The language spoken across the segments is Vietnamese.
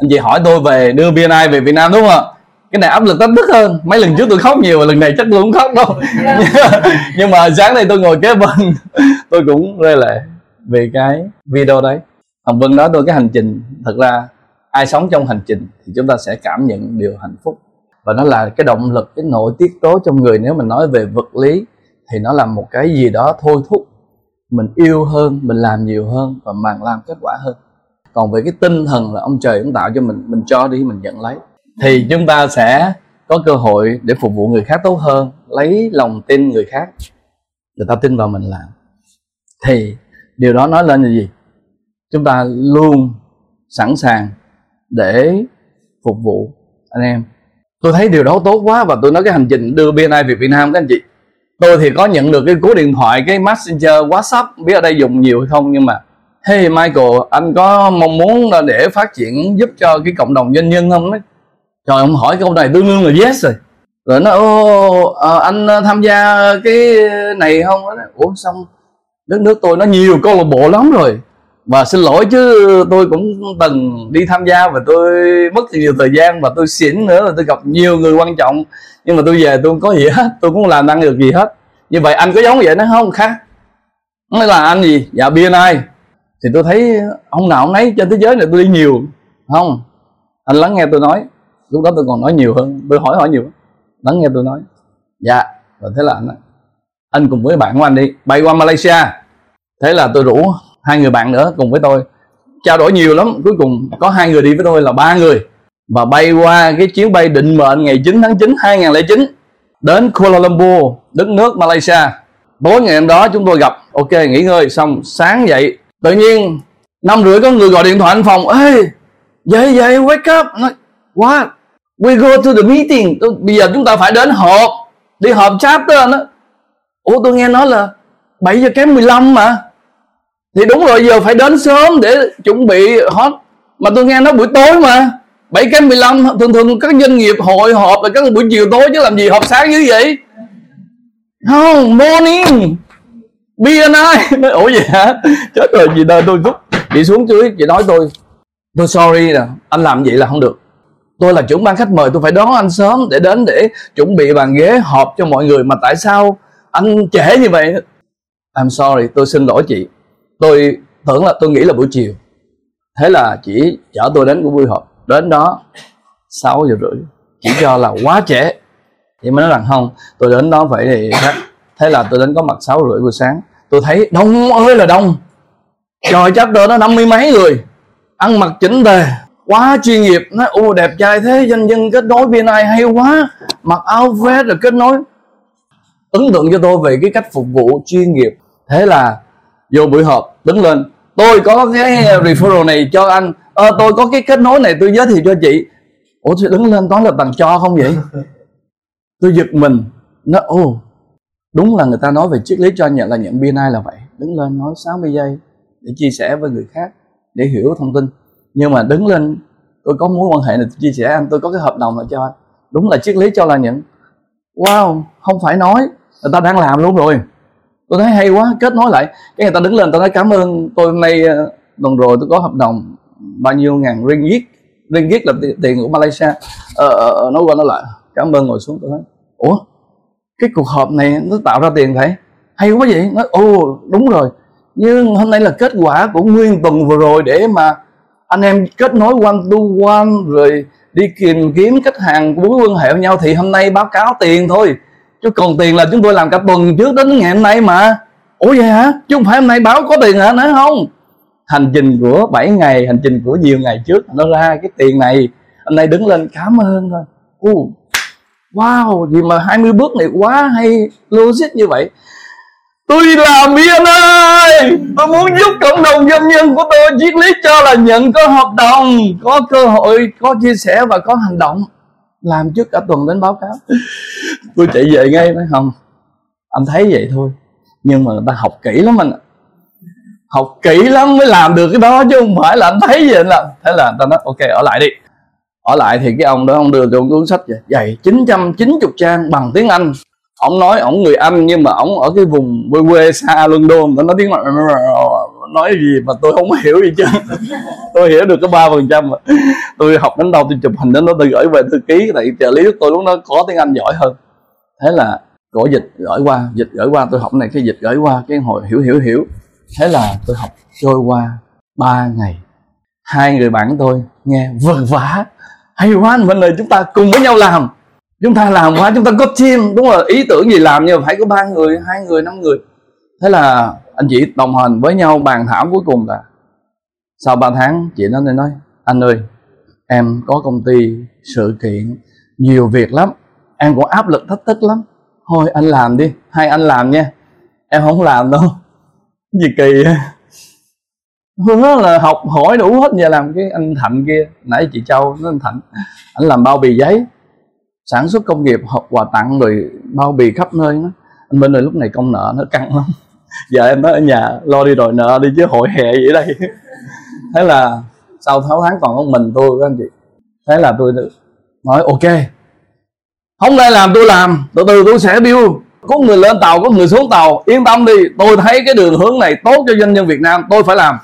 anh chị hỏi tôi về đưa BNI về Việt Nam đúng không ạ? Cái này áp lực tất đức hơn. Mấy lần trước tôi khóc nhiều lần này chắc tôi không khóc đâu. Nhưng mà sáng nay tôi ngồi kế bên, tôi cũng rơi lệ về cái video đấy. Hồng vân nói tôi cái hành trình, thật ra ai sống trong hành trình thì chúng ta sẽ cảm nhận điều hạnh phúc. Và nó là cái động lực, cái nội tiết tố trong người. Nếu mình nói về vật lý thì nó là một cái gì đó thôi thúc. Mình yêu hơn, mình làm nhiều hơn và mang làm kết quả hơn còn về cái tinh thần là ông trời cũng tạo cho mình mình cho đi, mình nhận lấy. Thì chúng ta sẽ có cơ hội để phục vụ người khác tốt hơn, lấy lòng tin người khác. Người ta tin vào mình làm. Thì điều đó nói lên là gì? Chúng ta luôn sẵn sàng để phục vụ anh em. Tôi thấy điều đó tốt quá và tôi nói cái hành trình đưa BNI về Việt Nam, các anh chị. Tôi thì có nhận được cái cú điện thoại, cái messenger, whatsapp, biết ở đây dùng nhiều hay không, nhưng mà hey michael anh có mong muốn là để phát triển giúp cho cái cộng đồng doanh nhân không ấy? trời ông hỏi câu này tương đương là yes rồi. Rồi nó ô à, anh ờ, tham gia cái này không? Ủa xong đất nước tôi nó nhiều câu lạc bộ lắm rồi. Và xin lỗi chứ tôi cũng từng đi tham gia và tôi mất nhiều thời gian và tôi xỉn nữa là tôi gặp nhiều người quan trọng. Nhưng mà tôi về tôi không có gì hết tôi cũng làm năng được gì hết. Như vậy anh có giống vậy nó không khác nói là anh gì? Dạ BNI thì tôi thấy ông nào ông nấy trên thế giới này tôi đi nhiều, không? Anh lắng nghe tôi nói. Lúc đó tôi còn nói nhiều hơn. Tôi hỏi hỏi nhiều. Lắng nghe tôi nói. Dạ và thế là anh anh cùng với bạn của anh đi, bay qua Malaysia. Thế là tôi rủ hai người bạn nữa cùng với tôi. Trao đổi nhiều lắm. Cuối cùng có hai người đi với tôi là ba người. Và bay qua cái chuyến bay định mệnh ngày 9 tháng 9 2009 đến Kuala Lumpur, đất nước Malaysia. Tối ngày hôm đó chúng tôi gặp. Ok, nghỉ ngơi. Xong, sáng dậy tự nhiên, năm rưỡi có người gọi điện thoại anh phòng ê dậy dậy wake up. Nói what we go to the meeting bây giờ chúng ta phải đến họp, đi họp chapter nó ủa, tôi nghe nói là 7 giờ kém 15 mà. Thì đúng rồi, giờ phải đến sớm để chuẩn bị hot mà tôi nghe nói buổi tối mà 7 kém 15 thường thường các doanh nghiệp hội họp là các buổi chiều tối chứ làm gì họp sáng như vậy? Không, morning. BNI nói, ủa gì hả? Chết rồi, gì đời tôi rút chị xuống dưới, chị nói tôi tôi sorry nè, anh làm vậy là không được. Tôi là trưởng ban khách mời, tôi phải đón anh sớm để đến để chuẩn bị bàn ghế họp cho mọi người. Mà tại sao anh trễ như vậy? I'm sorry, tôi xin lỗi chị. Tôi tưởng là tôi nghĩ là buổi chiều. Thế là chỉ chở tôi đến của buổi họp. Đến đó 6 giờ rưỡi chỉ cho là quá trễ. Vậy mới nói rằng, không, tôi đến đó phải thì khác thế là tôi đến có mặt sáu rưỡi buổi sáng tôi thấy đông ơi là đông. Trời chắc đó năm mươi mấy người. Ăn mặc chỉnh tề. Quá chuyên nghiệp. Nói ô đẹp trai thế doanh nhân kết nối bên này hay quá. Mặc áo vest rồi kết nối. Ấn tượng cho tôi về cái cách phục vụ chuyên nghiệp. Thế là vô buổi họp đứng lên. Tôi có cái referral này cho anh. À, tôi có cái kết nối này tôi giới thiệu cho chị. Ủa tôi đứng lên toán là bằng cho không vậy? Tôi giật mình. Nó ô đúng là người ta nói về triết lý cho nhận là nhận BNI là vậy. Đứng lên nói 60 giây để chia sẻ với người khác để hiểu thông tin. Nhưng mà đứng lên tôi có mối quan hệ này chia sẻ anh tôi có cái hợp đồng là cho anh. Đúng là triết lý cho là nhận. Wow không phải nói người ta đang làm luôn rồi. Tôi thấy hay quá kết nối lại. Cái người ta đứng lên tôi nói cảm ơn tôi hôm nay ờ, tuần rồi tôi có hợp đồng bao nhiêu ngàn ringgit. Ringgit là tiền của Malaysia. Ờ, ờ, ờ, nói qua nói lại. Cảm ơn ngồi xuống. Tôi nói ủa? Cái cuộc họp này nó tạo ra tiền phải. Hay quá vậy? Nói ồ đúng rồi. Nhưng hôm nay là kết quả của nguyên tuần vừa rồi để mà anh em kết nối one to one rồi đi tìm kiếm khách hàng mối quan hệ với nhau thì hôm nay báo cáo tiền thôi. Chứ còn tiền là chúng tôi làm cả tuần trước đến ngày hôm nay mà. Ủa vậy hả? Chứ không phải hôm nay báo có tiền hả? Nói không. Hành trình của 7 ngày hành trình của nhiều ngày trước nó ra cái tiền này. Hôm nay đứng lên cảm ơn thôi. Uh, wow, gì mà 20 bước này quá hay, logic như vậy. Tôi làm viên ơi, tôi muốn giúp cộng đồng doanh nhân của tôi triết lý cho là nhận có hợp đồng, có cơ hội, có chia sẻ và có hành động. Làm trước cả tuần đến báo cáo. Tôi chạy về ngay nói không? Anh thấy vậy thôi, nhưng mà người ta học kỹ lắm anh ạ. Học kỹ lắm mới làm được cái đó, chứ không phải là anh thấy vậy anh làm thế là người ta nói, ok, ở lại đi ở lại thì cái ông đó, ông đưa cho cuốn sách vậy. Dày 990 trang bằng tiếng Anh. Ông nói ông người Anh, nhưng mà ông ở cái vùng quê quê xa London. Nó nói tiếng nói gì mà tôi không hiểu gì chứ. Tôi hiểu được có ba phần trăm tôi học đến đâu tôi chụp hình đến đó, tôi gửi về thư ký. Tại trợ lý tôi lúc đó có tiếng anh giỏi hơn. Thế là cổ dịch gửi qua, dịch gửi qua, tôi học này, cái dịch gửi qua, cái hồi hiểu hiểu hiểu. Thế là tôi học trôi qua ba ngày. Hai người bạn tôi nghe vần vã hay quá anh Minh ơi chúng ta cùng với nhau làm. Chúng ta làm quá, chúng ta có team đúng rồi, ý tưởng gì làm nhưng mà phải có ba người, hai người, năm người. Thế là anh chị đồng hành với nhau bàn thảo cuối cùng là sau 3 tháng, chị nó này nói, anh ơi, em có công ty sự kiện nhiều việc lắm. Em cũng áp lực thách thức lắm. Thôi anh làm đi, hai anh làm nha. Em không làm đâu. Gì kỳ Hương là học hỏi đủ hết giờ làm cái anh Thạnh kia. Nãy chị Châu nó anh Thạnh, anh làm bao bì giấy, sản xuất công nghiệp, học quà tặng rồi bao bì khắp nơi nó anh bên này lúc này công nợ nó căng lắm. Giờ em nói ở nhà, lo đi đòi nợ đi chứ hội hè gì đây. Thế là sau 6 tháng còn có mình tôi, các anh chị. Thế là tôi nói, ok, không nay làm, tôi làm. Từ từ tôi sẽ build. Có người lên tàu, có người xuống tàu. Yên tâm đi, tôi thấy cái đường hướng này tốt cho doanh nhân việt nam, tôi phải làm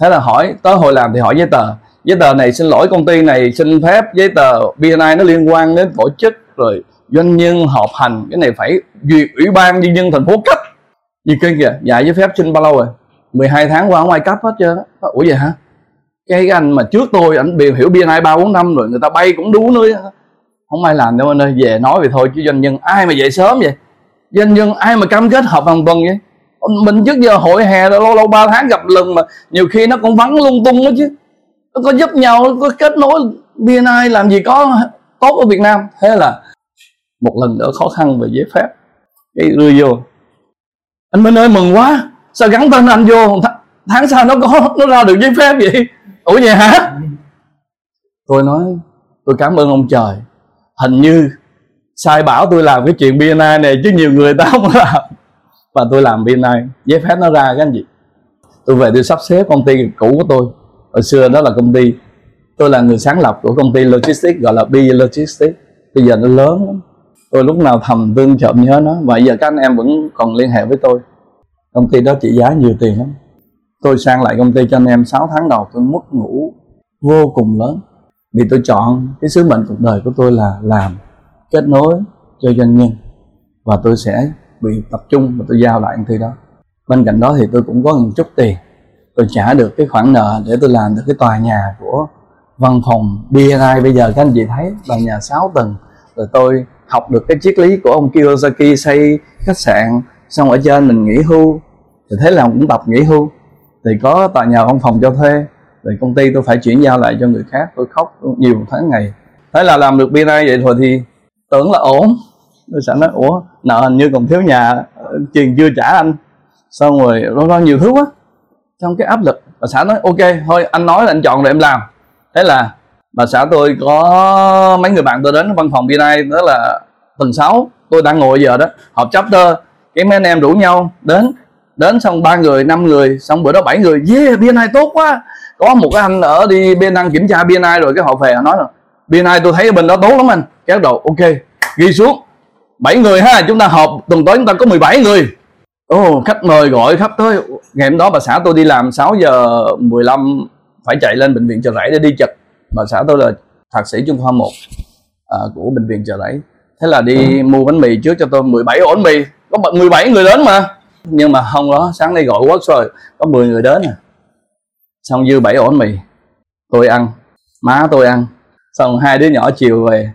thế là hỏi, tới hồi làm thì hỏi giấy tờ. Giấy tờ này xin lỗi công ty này, xin phép giấy tờ BNI nó liên quan đến tổ chức, rồi doanh nhân họp hành. Cái này phải duyệt ủy ban nhân dân thành phố cấp. Gì kia kìa dạ giấy phép xin bao lâu rồi? 12 tháng qua không ai cấp hết trơn ủa vậy hả? Cái anh mà trước tôi anh biểu hiểu BNI ba, bốn, năm rồi, người ta bay cũng đú nữa không ai làm đâu anh ơi, về nói vậy thôi, chứ doanh nhân ai mà về sớm vậy? Doanh nhân ai mà cam kết họp hàng tuần vậy? Mình trước giờ hội hè lâu lâu ba tháng gặp lần mà nhiều khi nó cũng vắng lung tung đó chứ. Nó có giúp nhau, nó có kết nối BNI làm gì có tốt ở Việt Nam. Thế là một lần nữa khó khăn về giấy phép. Cái đưa vô. Anh Minh ơi, mừng quá. Sao gắn tên anh vô? Tháng sau nó có, nó ra được giấy phép vậy? Ủa vậy hả? Tôi nói, tôi cảm ơn ông trời. Hình như sai bảo tôi làm cái chuyện BNI này chứ nhiều người ta không làm và tôi làm bên này. Giấy phép nó ra các anh chị. Tôi về tôi sắp xếp công ty cũ của tôi. Hồi xưa đó là công ty, tôi là người sáng lập của công ty logistics, gọi là B Logistics. Bây giờ nó lớn lắm. Tôi lúc nào thầm tương trộm nhớ nó. Và giờ các anh em vẫn còn liên hệ với tôi. Công ty đó trị giá nhiều tiền lắm. Tôi sang lại công ty cho anh em 6 tháng đầu, tôi mất ngủ vô cùng lớn. Vì tôi chọn cái sứ mệnh cuộc đời của tôi là làm kết nối cho doanh nhân. Và tôi sẽ bị tập trung và tôi giao lại công ty đó. Bên cạnh đó thì tôi cũng có một chút tiền. Tôi trả được cái khoản nợ để tôi làm được cái tòa nhà của văn phòng BNI bây giờ các anh chị thấy tòa nhà 6 tầng. Rồi tôi học được cái triết lý của ông Kiyosaki xây khách sạn. Xong ở trên mình nghỉ hưu. Thì thế là cũng tập nghỉ hưu. Thì có tòa nhà văn phòng cho thuê. Rồi công ty tôi phải chuyển giao lại cho người khác. Tôi khóc nhiều tháng ngày. Thế là làm được BNI vậy thôi thì tưởng là ổn tôi sẽ nói, ủa nợ hình như còn thiếu nhà, tiền chưa trả anh. Xong rồi nó lo nhiều thứ quá. Trong cái áp lực, bà xã nói, ok, thôi, anh nói là anh chọn rồi em làm. Thế là bà xã tôi có mấy người bạn tôi đến văn phòng BNI đó là tuần 6 tôi đang ngồi giờ đó, họp chapter, cái mấy anh em rủ nhau đến. Đến xong ba người, năm người, xong bữa đó bảy người. Yeah BNI tốt quá. Có một cái anh ở đi bên đang kiểm tra BNI rồi, cái họ về họ nói là BNI tôi thấy bên đó tốt lắm anh. Cái đầu, ok, ghi xuống. 7 người ha chúng ta họp tuần tới chúng ta có 17 người. Ồ oh, khách mời gọi khách tới. Ngày hôm đó bà xã tôi đi làm 6 giờ 15 phải chạy lên bệnh viện chợ rẫy để đi chật bà xã tôi là thạc sĩ chuyên khoa 1 à, của bệnh viện chợ rẫy. Thế là đi ừ. mua bánh mì trước cho tôi 17 ổ bánh mì. Có 17 người đến mà. Nhưng mà không đó sáng nay gọi quốc rồi có 10 người đến à. Xong dư 7 ổ bánh mì tôi ăn má tôi ăn. Xong hai đứa nhỏ chiều về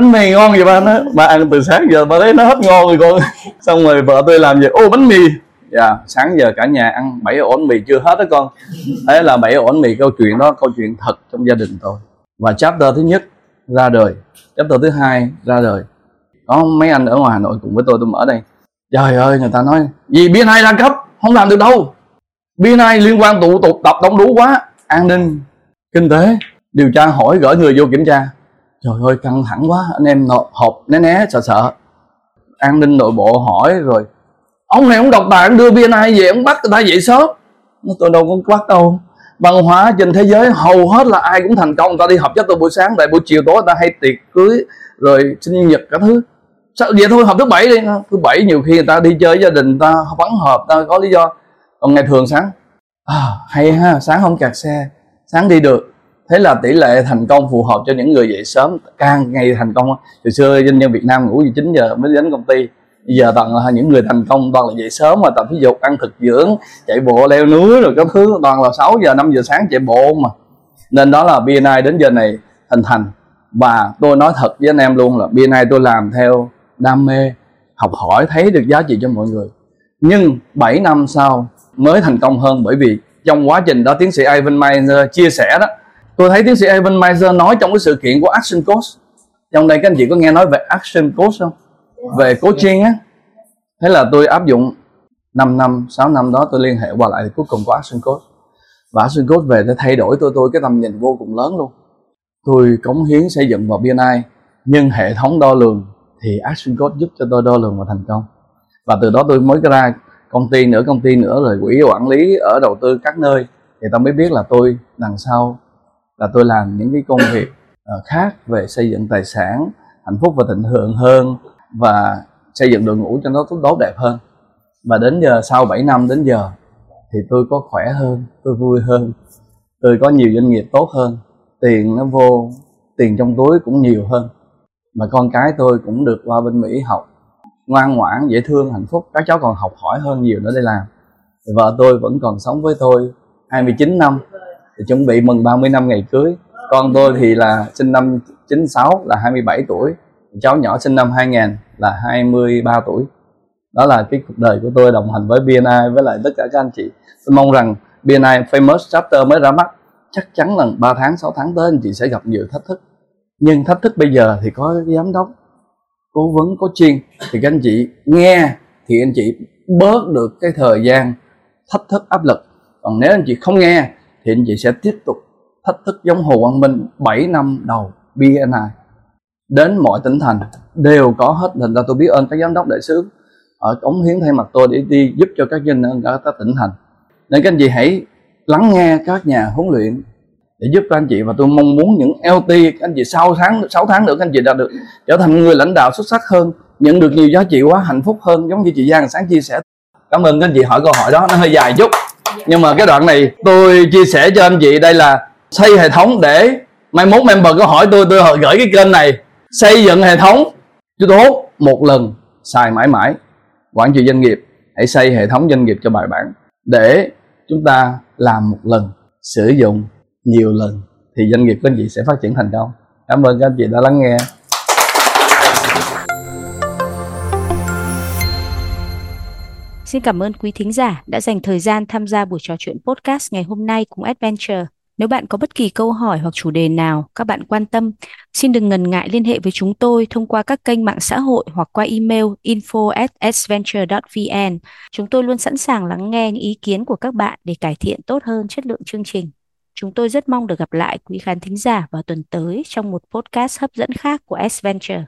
bánh mì ngon vậy ba nó ba ăn từ sáng giờ ba thấy nó hết ngon rồi con. Xong rồi vợ tôi làm gì ô bánh mì. Dạ sáng giờ cả nhà ăn bảy ổ bánh mì chưa hết đó con. Thế là bảy ổ bánh mì câu chuyện đó câu chuyện thật trong gia đình tôi. Và chapter thứ nhất ra đời. Chapter thứ hai ra đời. Có mấy anh ở ngoài hà nội cùng với tôi tôi mở đây. Trời ơi người ta nói gì bia này ra cấp không làm được đâu. Bia này liên quan tụ tục tập đông đủ quá. An ninh kinh tế. Điều tra hỏi gửi người vô kiểm tra trời ơi căng thẳng quá. Anh em họp né né sợ sợ. An ninh nội bộ hỏi rồi ông này ông đọc bài ông đưa này về ông bắt người ta dậy sớm. Tôi đâu có bắt đâu. Văn hóa trên thế giới hầu hết là ai cũng thành công. Người ta đi học cho tôi buổi sáng tại buổi chiều tối người ta hay tiệc cưới rồi sinh nhật cả thứ. Sao vậy thôi học thứ bảy đi. Thứ bảy nhiều khi người ta đi chơi với gia đình người ta vắng họp ta có lý do. Còn ngày thường sáng à, hay ha sáng không kẹt xe sáng đi được thế là tỷ lệ thành công phù hợp cho những người dậy sớm, càng ngày thành công từ xưa doanh nhân Việt Nam ngủ từ 9 giờ mới đến công ty. Bây giờ toàn là những người thành công, toàn là dậy sớm mà tập thể dục, ăn thực dưỡng, chạy bộ, leo núi rồi các thứ. Toàn là 6 giờ 5 giờ sáng chạy bộ mà. Nên đó là BNI đến giờ này hình thành. Và tôi nói thật với anh em luôn là BNI tôi làm theo đam mê, học hỏi, thấy được giá trị cho mọi người. Nhưng 7 năm sau mới thành công hơn bởi vì trong quá trình đó, tiến sĩ Ivan Mayer chia sẻ đó tôi thấy tiến sĩ Ivan Meyer nói trong cái sự kiện của Action Coach. Trong đây các anh chị có nghe nói về Action Coach không? Về coaching á. Thế là tôi áp dụng 5 năm 6 năm đó tôi liên hệ qua lại thì cuối cùng có Action Coach. Và Action Coach về để thay đổi tôi tôi cái tầm nhìn vô cùng lớn luôn. Tôi cống hiến xây dựng vào BNI nhưng hệ thống đo lường thì Action Coach giúp cho tôi đo lường và thành công. Và từ đó tôi mới ra công ty nữa công ty nữa rồi quỹ quản lý ở đầu tư các nơi. Thì ta mới biết là tôi đằng sau là tôi làm những cái công việc ờ, khác về xây dựng tài sản, hạnh phúc và thịnh vượng hơn và xây dựng đội ngũ cho nó tốt đẹp hơn. Và đến giờ, sau 7 năm đến giờ thì tôi có khỏe hơn, tôi vui hơn, tôi có nhiều doanh nghiệp tốt hơn, tiền nó vô, tiền trong túi cũng nhiều hơn. Mà con cái tôi cũng được qua bên Mỹ học, ngoan ngoãn, dễ thương, hạnh phúc. Các cháu còn học hỏi hơn nhiều nữa đây làm. Vợ tôi vẫn còn sống với tôi 29 năm thì chuẩn bị mừng 30 năm ngày cưới. Con tôi thì là sinh năm 96 là 27 tuổi. Cháu nhỏ sinh năm 2000 là 23 tuổi. Đó là cái cuộc đời của tôi đồng hành với BNI với lại tất cả các anh chị. Tôi mong rằng BNI Famous Chapter mới ra mắt. Chắc chắn là 3 tháng 6 tháng tới anh chị sẽ gặp nhiều thách thức. Nhưng thách thức bây giờ thì có giám đốc, cố vấn, có chuyên. Thì các anh chị nghe thì anh chị bớt được cái thời gian thách thức, áp lực. Còn nếu anh chị không nghe thì anh chị sẽ tiếp tục thách thức giống Hồ Quang Minh 7 năm đầu BNI đến mọi tỉnh thành đều có hết thành ra tôi biết ơn các giám đốc đại sứ. Ở cống hiến thay mặt tôi để đi giúp cho các doanh nhân ở các tỉnh thành. Nên các anh chị hãy lắng nghe các nhà huấn luyện để giúp các anh chị. Và tôi mong muốn những LT các anh chị sau tháng 6 tháng nữa các anh chị đã được trở thành người lãnh đạo xuất sắc hơn, nhận được nhiều giá trị quá hạnh phúc hơn. Giống như chị Giang sáng chia sẻ. Cảm ơn các anh chị hỏi câu hỏi đó, nó hơi dài chút nhưng mà cái đoạn này tôi chia sẻ cho anh chị, đây là xây hệ thống để mai mốt member có hỏi tôi tôi gửi cái kênh này. Xây dựng hệ thống chú tốt một lần, xài mãi mãi. Quản trị doanh nghiệp, hãy xây hệ thống doanh nghiệp cho bài bản để chúng ta làm một lần, sử dụng nhiều lần thì doanh nghiệp của anh chị sẽ phát triển thành công. Cảm ơn các anh chị đã lắng nghe. Xin cảm ơn quý thính giả đã dành thời gian tham gia buổi trò chuyện podcast ngày hôm nay cùng Adventure. Nếu bạn có bất kỳ câu hỏi hoặc chủ đề nào các bạn quan tâm, xin đừng ngần ngại liên hệ với chúng tôi thông qua các kênh mạng xã hội hoặc qua email info vn Chúng tôi luôn sẵn sàng lắng nghe những ý kiến của các bạn để cải thiện tốt hơn chất lượng chương trình. Chúng tôi rất mong được gặp lại quý khán thính giả vào tuần tới trong một podcast hấp dẫn khác của Adventure.